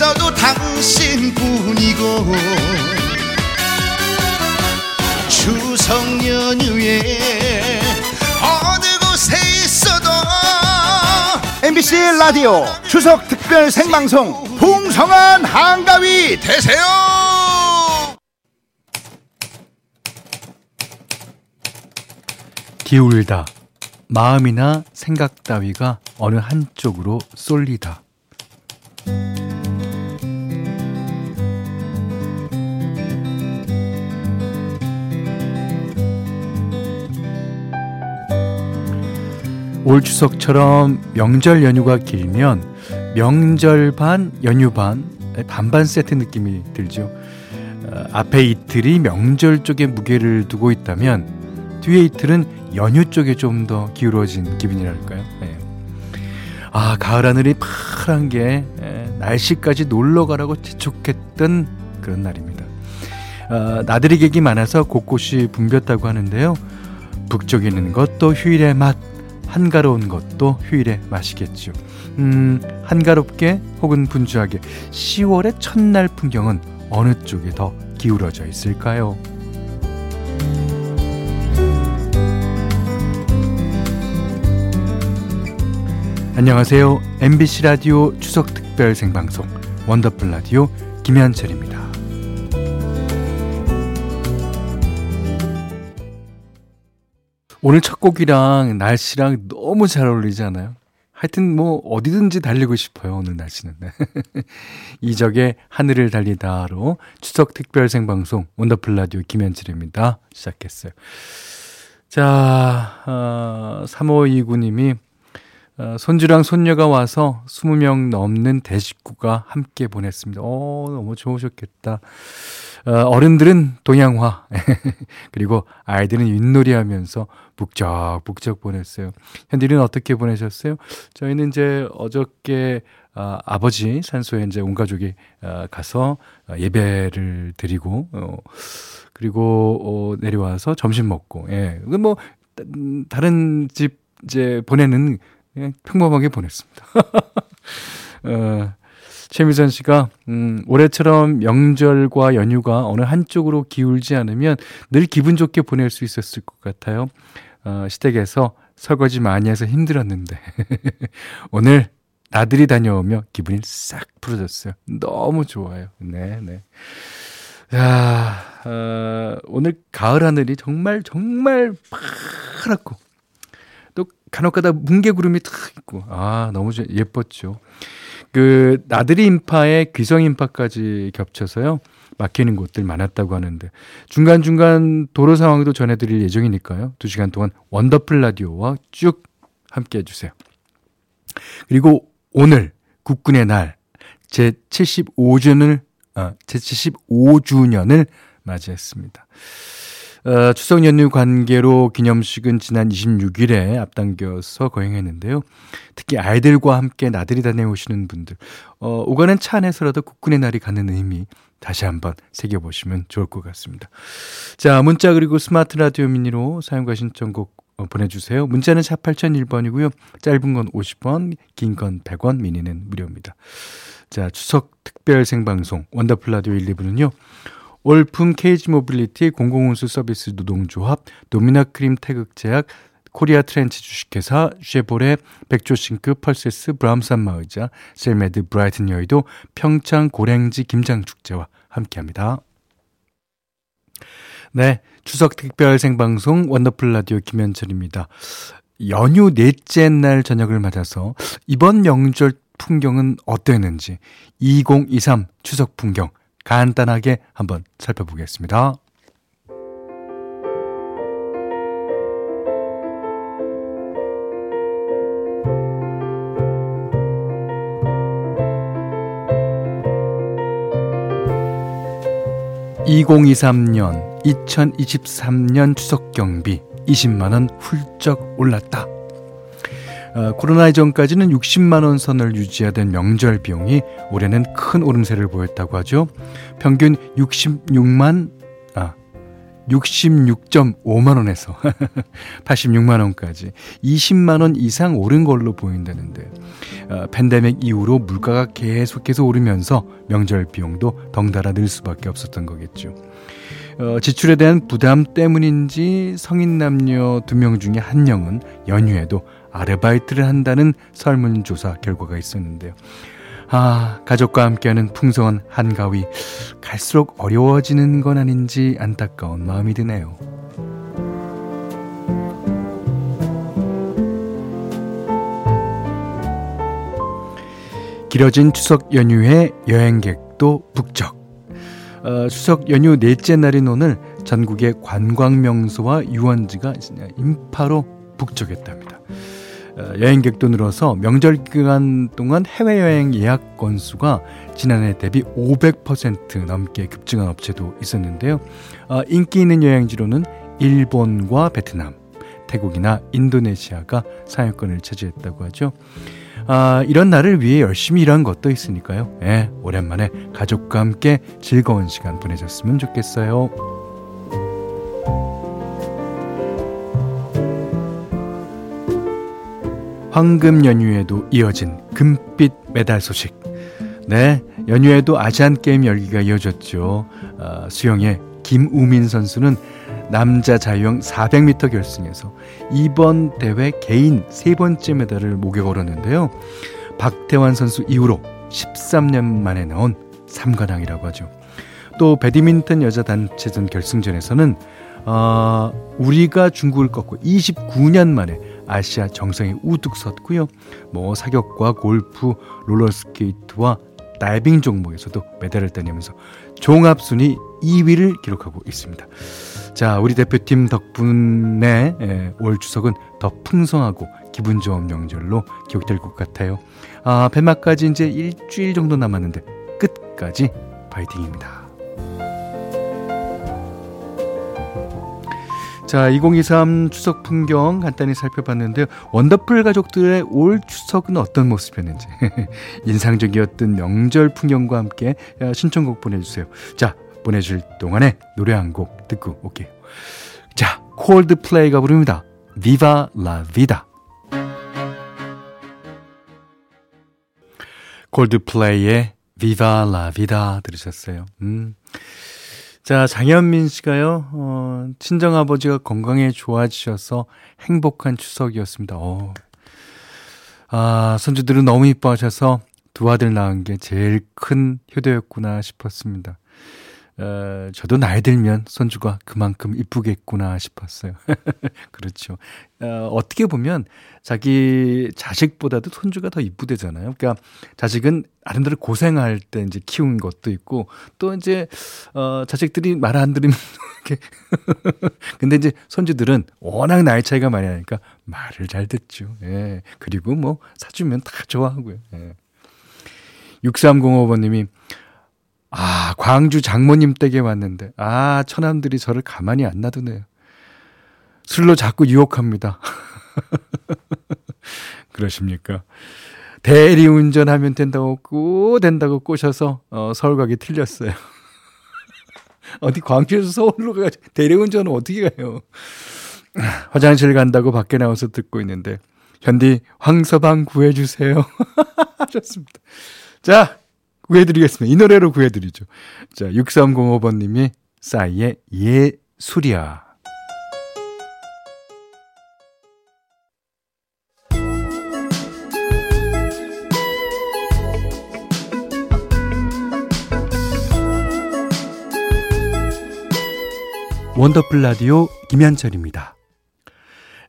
있어도 당신뿐이고 추석 연휴에 어느 곳에 있어도 MBC 라디오 추석 특별 생방송 풍성한 한가위 되세요. 기울다. 마음이나 생각 따위가 어느 한쪽으로 쏠리다 올 추석처럼 명절 연휴가 길면 명절 반 연휴 반 반반 세트 느낌이 들죠. 어, 앞에 이틀이 명절 쪽에 무게를 두고 있다면 뒤에 이틀은 연휴 쪽에 좀 더 기울어진 기분이랄까요. 네. 아 가을 하늘이 파란 게 에, 날씨까지 놀러 가라고 재촉했던 그런 날입니다. 어, 나들이 객이 많아서 곳곳이 붐볐다고 하는데요. 북쪽에 있는 것도 휴일의 맛, 한가로운 것도 휴일의 맛이겠죠. 음, 한가롭게 혹은 분주하게 10월의 첫날 풍경은 어느 쪽에 더 기울어져 있을까요? 안녕하세요. MBC 라디오 추석 특별 생방송 원더풀 라디오 김현철입니다. 오늘 첫 곡이랑 날씨랑 너무 잘 어울리지 않아요? 하여튼 뭐 어디든지 달리고 싶어요 오늘 날씨는 네. 이적의 하늘을 달리다로 추석 특별 생방송 원더풀 라디오 김현철입니다 시작했어요 자 어, 3529님이 어, 손주랑 손녀가 와서 20명 넘는 대식구가 함께 보냈습니다 어 너무 좋으셨겠다 어, 어른들은 동양화 그리고 아이들은 윷놀이 하면서 북적북적 보냈어요. 현디는 어떻게 보내셨어요? 저희는 이제 어저께 아, 아버지 산소에 이제 온 가족이 아, 가서 아, 예배를 드리고 어, 그리고 어, 내려와서 점심 먹고 예. 뭐 다른 집 이제 보내는 그냥 평범하게 보냈습니다. 어, 최미선 씨가 음, 올해처럼 명절과 연휴가 어느 한쪽으로 기울지 않으면 늘 기분 좋게 보낼 수 있었을 것 같아요. 어, 시댁에서 설거지 많이 해서 힘들었는데 오늘 나들이 다녀오며 기분이 싹 풀어졌어요. 너무 좋아요. 네, 네. 야, 어, 오늘 가을 하늘이 정말 정말 파랗고 또 간혹가다 뭉게구름이 탁 있고 아 너무 예뻤죠. 그 나들이 인파에 귀성 인파까지 겹쳐서요. 막히는 곳들 많았다고 하는데 중간중간 도로 상황도 전해드릴 예정이니까요. 2시간 동안 원더풀 라디오와 쭉 함께 해주세요. 그리고 오늘 국군의 날 제 75주년을 아, 제 75주년을 맞이했습니다. 어, 추석 연휴 관계로 기념식은 지난 26일에 앞당겨서 거행했는데요. 특히 아이들과 함께 나들이 다녀오시는 분들, 어, 오가는 차 안에서라도 국군의 날이 갖는 의미 다시 한번 새겨보시면 좋을 것 같습니다. 자, 문자 그리고 스마트 라디오 미니로 사연과 신청곡 어, 보내주세요. 문자는 4 8001번이고요. 짧은 건 50원, 긴 건 100원, 미니는 무료입니다. 자, 추석 특별 생방송 원더풀 라디오 1, 2부는요. 올품 KG 모빌리티 공공운수 서비스 노동조합 도미나 크림 태극제약 코리아 트렌치 주식회사 쉐보레 백조싱크 펄세스 브람스 안마 의자 셀메드 브라이튼 여의도 평창 고랭지 김장축제와 함께합니다. 네, 추석 특별 생방송 원더풀 라디오 김현철입니다. 연휴 넷째 날 저녁을 맞아서 이번 명절 풍경은 어땠는지 2023 추석 풍경 간단하게 한번 살펴보겠습니다. (2023년) (2023년) 추석 경비 (20만원) 훌쩍 올랐다. 어, 코로나 이전까지는 60만 원 선을 유지하던 명절 비용이 올해는 큰 오름세를 보였다고 하죠. 평균 66만 아 66.5만 원에서 86만 원까지 20만 원 이상 오른 걸로 보인다는데 어, 팬데믹 이후로 물가가 계속해서 오르면서 명절 비용도 덩달아 늘 수밖에 없었던 거겠죠. 어, 지출에 대한 부담 때문인지 성인 남녀 두 명 중에 한 명은 연휴에도 아르바이트를 한다는 설문조사 결과가 있었는데요. 아, 가족과 함께하는 풍성한 한가위. 갈수록 어려워지는 건 아닌지 안타까운 마음이 드네요. 길어진 추석 연휴에 여행객도 북적. 어, 추석 연휴 넷째 날인 오늘 전국의 관광 명소와 유원지가 인파로 북적했답니다. 어, 여행객도 늘어서 명절 기간 동안 해외여행 예약 건수가 지난해 대비 500% 넘게 급증한 업체도 있었는데요. 어, 인기 있는 여행지로는 일본과 베트남, 태국이나 인도네시아가 사용권을 차지했다고 하죠. 아, 이런 날을 위해 열심히 일한 것도 있으니까요. 예, 오랜만에 가족과 함께 즐거운 시간 보내셨으면 좋겠어요. 황금 연휴에도 이어진 금빛 메달 소식. 네, 연휴에도 아시안 게임 열기가 이어졌죠. 어, 수영의 김우민 선수는 남자 자유형 400m 결승에서 이번 대회 개인 세 번째 메달을 목에 걸었는데요. 박태환 선수 이후로 13년 만에 나온 3관왕이라고 하죠. 또 배드민턴 여자 단체전 결승전에서는 어, 우리가 중국을 꺾고 29년 만에 아시아 정상에 우뚝 섰고요. 뭐 사격과 골프, 롤러스케이트와 다이빙 종목에서도 메달을 따내면서 종합 순위 2위를 기록하고 있습니다. 자, 우리 대표팀 덕분에 예, 올 추석은 더 풍성하고 기분 좋은 명절로 기억될 것 같아요. 아, 폐막까지 이제 일주일 정도 남았는데 끝까지 파이팅입니다. 자, 2023 추석 풍경 간단히 살펴봤는데요. 원더풀 가족들의 올 추석은 어떤 모습이었는지 인상적이었던 명절 풍경과 함께 신청곡 보내주세요. 자, 보내줄 동안에 노래 한 곡 듣고 올게요. 자, 콜드플레이가 부릅니다. Viva la vida. 콜드플레이의 Viva la vida 들으셨어요. 음. 자, 장현민 씨가요, 어, 친정아버지가 건강에 좋아지셔서 행복한 추석이었습니다. 어. 아, 손주들은 너무 이뻐하셔서 두 아들 낳은 게 제일 큰 효도였구나 싶었습니다. 어, 저도 나이 들면 손주가 그만큼 이쁘겠구나 싶었어요. 그렇죠. 어, 어떻게 보면 자기 자식보다도 손주가 더 이쁘대잖아요. 그러니까 자식은 나름대로 고생할 때 이제 키운 것도 있고 또 이제 어 자식들이 말 안 들으면 이렇게 근데 이제 손주들은 워낙 나이 차이가 많이 나니까 말을 잘 듣죠. 예. 그리고 뭐 사주면 다 좋아하고요. 예. 6305번님이 아, 광주 장모님 댁에 왔는데, 아, 처남들이 저를 가만히 안 놔두네요. 술로 자꾸 유혹합니다. 그러십니까? 대리 운전하면 된다고 꼬 된다고 꼬셔서 어, 서울 가기 틀렸어요. 어디 광주에서 서울로 가 대리 운전은 어떻게 가요? 화장실 간다고 밖에 나와서 듣고 있는데 현디 황서방 구해주세요. 하셨습니다. 자 구해드리겠습니다. 이 노래로 구해드리죠. 자, 6305번님이 싸이의 예술이야. 원더풀 라디오 김현철입니다.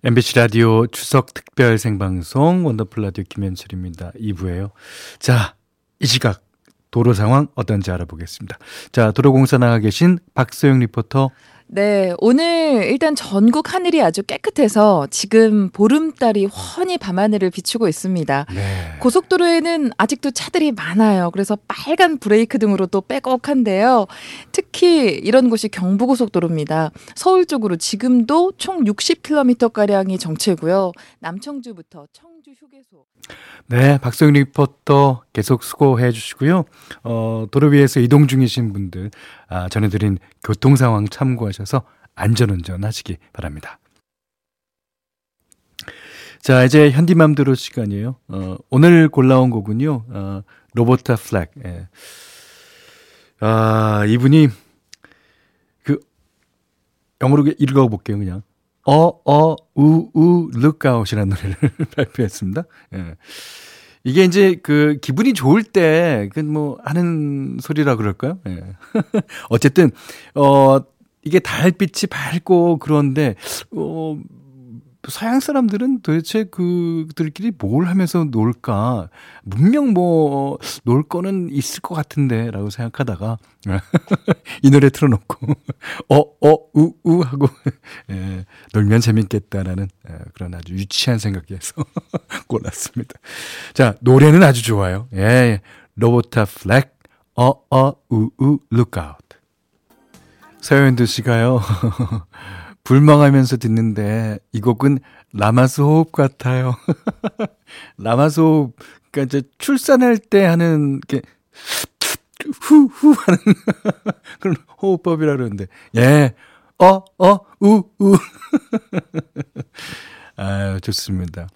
MBC 라디오 추석 특별 생방송 원더풀 라디오 김현철입니다. 2부에요. 자, 이 시각 도로 상황 어떤지 알아보겠습니다. 자, 도로공사 나가 계신 박소영 리포터. 네, 오늘 일단 전국 하늘이 아주 깨끗해서 지금 보름달이 훤히 밤하늘을 비추고 있습니다. 네. 고속도로에는 아직도 차들이 많아요. 그래서 빨간 브레이크 등으로 또 빼곡한데요. 특히 이런 곳이 경부고속도로입니다. 서울 쪽으로 지금도 총 60km가량이 정체고요. 남청주부터 청주 휴게소. 네, 박소영 리포터 계속 수고해 주시고요. 어, 도로 위에서 이동 중이신 분들, 아, 전해드린 교통 상황 참고하셔서 안전운전 하시기 바랍니다. 자, 이제 현디맘대로 시간이에요. 어, 오늘 골라온 곡은요, 어, 로버타 플렉. 예. 아, 이분이, 그, 영어로 읽어볼게요, 그냥. 어, 어, 우, 우, lookout이라는 노래를 발표했습니다. 예. 이게 이제 그 기분이 좋을 때, 그 뭐 하는 소리라 그럴까요? 예. 어쨌든, 어, 이게 달빛이 밝고 그런데, 어, 서양 사람들은 도대체 그들끼리 뭘 하면서 놀까? 분명 뭐, 놀 거는 있을 것 같은데, 라고 생각하다가, 이 노래 틀어놓고, 어, 어, 우, 우 하고, 예, 놀면 재밌겠다라는 예, 그런 아주 유치한 생각에서 골랐습니다. 자, 노래는 아주 좋아요. 예, 예. 로버타 플랙, 어, 어, 우, 우, lookout. 서현두 씨가요. 불멍하면서 듣는데 이 곡은 라마스 호흡 같아요. 라마스 호흡, 그러니까 이제 출산할 때 하는 게 후후 하는 그런 호흡법이라 그러는데 예. 어, 어, 우, 우. 아, 좋습니다.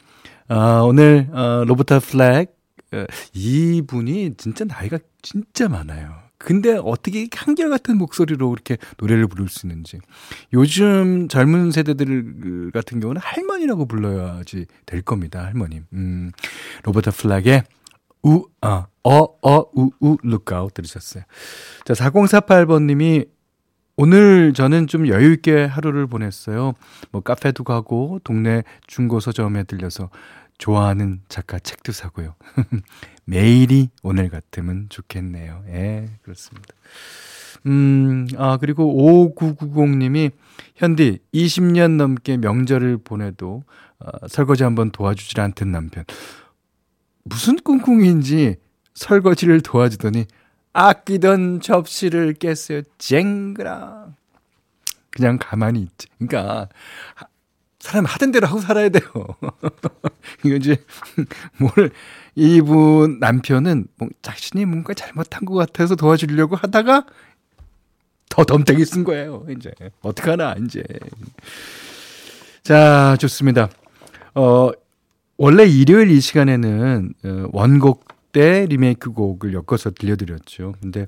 아, 오늘 어, 로버타 플렉 어, 이분이 진짜 나이가 진짜 많아요. 근데 어떻게 한결같은 목소리로 그렇게 노래를 부를 수 있는지. 요즘 젊은 세대들 같은 경우는 할머니라고 불러야지 될 겁니다. 할머님. 음, 로버트 플락의 우, 아, 어, 어, 우, 우, lookout 들으셨어요. 자, 4048번님이 오늘 저는 좀 여유있게 하루를 보냈어요. 뭐 카페도 가고 동네 중고 서점에 들려서 좋아하는 작가 책도 사고요. 매일이 오늘 같으면 좋겠네요. 예, 그렇습니다. 음, 아, 그리고 5990님이 현디 20년 넘게 명절을 보내도 어, 설거지 한번 도와주질 않던 남편. 무슨 꿍꿍인지 설거지를 도와주더니 아끼던 접시를 깼어요. 쨍그랑. 그냥 가만히 있지. 그러니까 사람 하던 대로 하고 살아야 돼요. 이거 이제 뭘 이분 남편은 뭐 자신이 뭔가 잘못한 것 같아서 도와주려고 하다가 더 덤탱이 쓴 거예요. 이제 어떡하나 이제. 자 좋습니다. 어 원래 일요일 이 시간에는 어, 원곡 때 리메이크 곡을 엮어서 들려드렸죠. 근데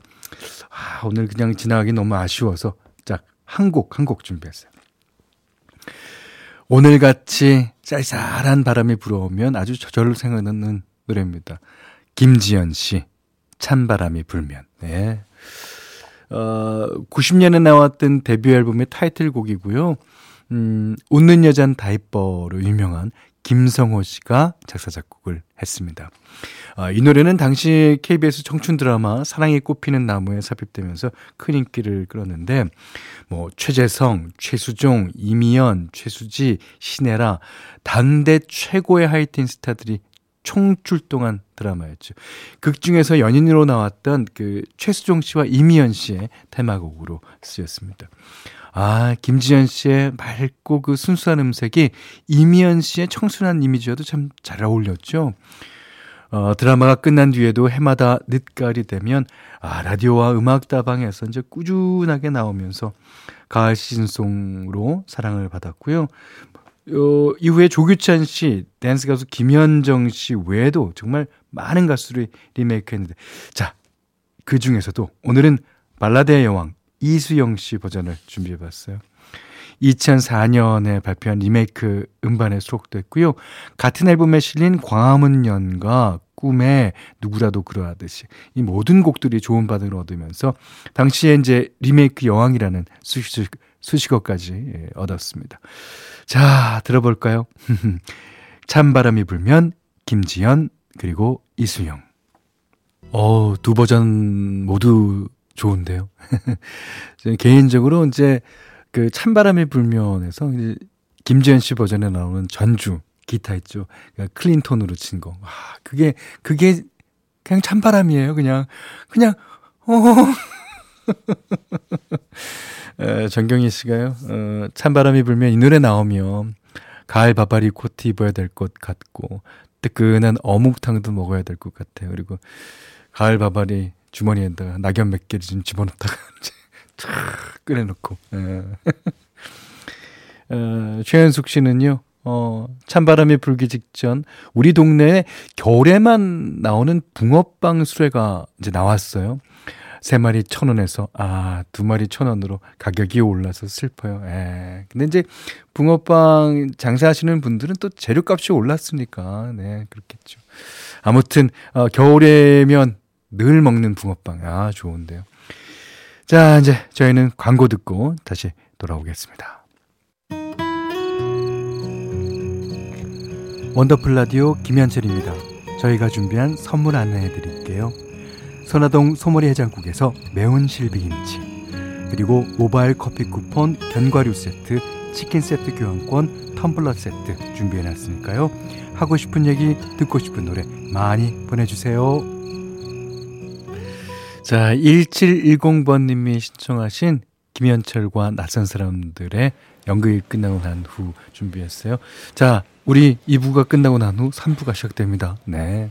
아, 오늘 그냥 지나가기 너무 아쉬워서 짝한 곡 한 곡 준비했어요. 오늘같이 쌀쌀한 바람이 불어오면 아주 저절로 생각나는 노래입니다. 김지연 씨, 찬바람이 불면. 네. 어, 90년에 나왔던 데뷔 앨범의 타이틀곡이고요. 음, 웃는 여잔 다이버로 유명한 김성호 씨가 작사, 작곡을 했습니다. 아, 이 노래는 당시 KBS 청춘 드라마 사랑이 꽃피는 나무에 삽입되면서 큰 인기를 끌었는데, 뭐, 최재성, 최수종, 이미연, 최수지, 신혜라, 당대 최고의 하이틴 스타들이 총출동한 드라마였죠. 극 중에서 연인으로 나왔던 그 최수종 씨와 이미연 씨의 테마곡으로 쓰였습니다. 아, 김지연 씨의 맑고 그 순수한 음색이 이미연 씨의 청순한 이미지와도 참 잘 어울렸죠. 어, 드라마가 끝난 뒤에도 해마다 늦가을이 되면 아, 라디오와 음악다방에서 이제 꾸준하게 나오면서 가을 시즌송으로 사랑을 받았고요. 어, 이후에 조규찬 씨, 댄스 가수 김현정 씨 외에도 정말 많은 가수들이 리메이크 했는데 자, 그 중에서도 오늘은 발라드의 여왕 이수영 씨 버전을 준비해 봤어요. 2004년에 발표한 리메이크 음반에 수록됐고요. 같은 앨범에 실린 광화문 연가 꿈에 누구라도 그러하듯이 이 모든 곡들이 좋은 반응을 얻으면서 당시에 이제 리메이크 여왕이라는 수식, 수식어까지 예, 얻었습니다. 자, 들어볼까요? 찬바람이 불면 김지연 그리고 이수영. 어, 두 버전 모두 좋은데요. 개인적으로 이제 그 찬바람이 불면에서 이제 김지현 씨 버전에 나오는 전주 기타 있죠. 그러니까 클린톤으로 친 거. 와, 그게 그게 그냥 찬바람이에요. 그냥 그냥 어. 에, 정경희 씨가요. 어, 찬바람이 불면 이 노래 나오면 가을 바바리 코트 입어야 될 것 같고 뜨끈한 어묵탕도 먹어야 될 것 같아요. 그리고 가을 바바리 주머니에다가 낙엽 몇 개를 좀 집어넣다가 촥 끓여놓고. 예. 어, 최현숙 씨는요. 어, 찬바람이 불기 직전 우리 동네에 겨울에만 나오는 붕어빵 수레가 이제 나왔어요. 세 마리 천 원에서 아, 두 마리 천 원으로 가격이 올라서 슬퍼요. 예. 근데 이제 붕어빵 장사하시는 분들은 또 재료값이 올랐으니까 네, 그렇겠죠. 아무튼 어, 겨울에면 늘 먹는 붕어빵. 아, 좋은데요. 자, 이제 저희는 광고 듣고 다시 돌아오겠습니다. 원더풀 라디오 김현철입니다. 저희가 준비한 선물 안내해 드릴게요. 선화동 소머리 해장국에서 매운 실비김치 그리고 모바일 커피 쿠폰 견과류 세트 치킨 세트 교환권 텀블러 세트 준비해 놨으니까요. 하고 싶은 얘기 듣고 싶은 노래 많이 보내주세요. 자 1710번님이 신청하신 김현철과 낯선 사람들의 연극이 끝나고 난 후 준비했어요. 자 우리 2부가 끝나고 난 후 3부가 시작됩니다. 네.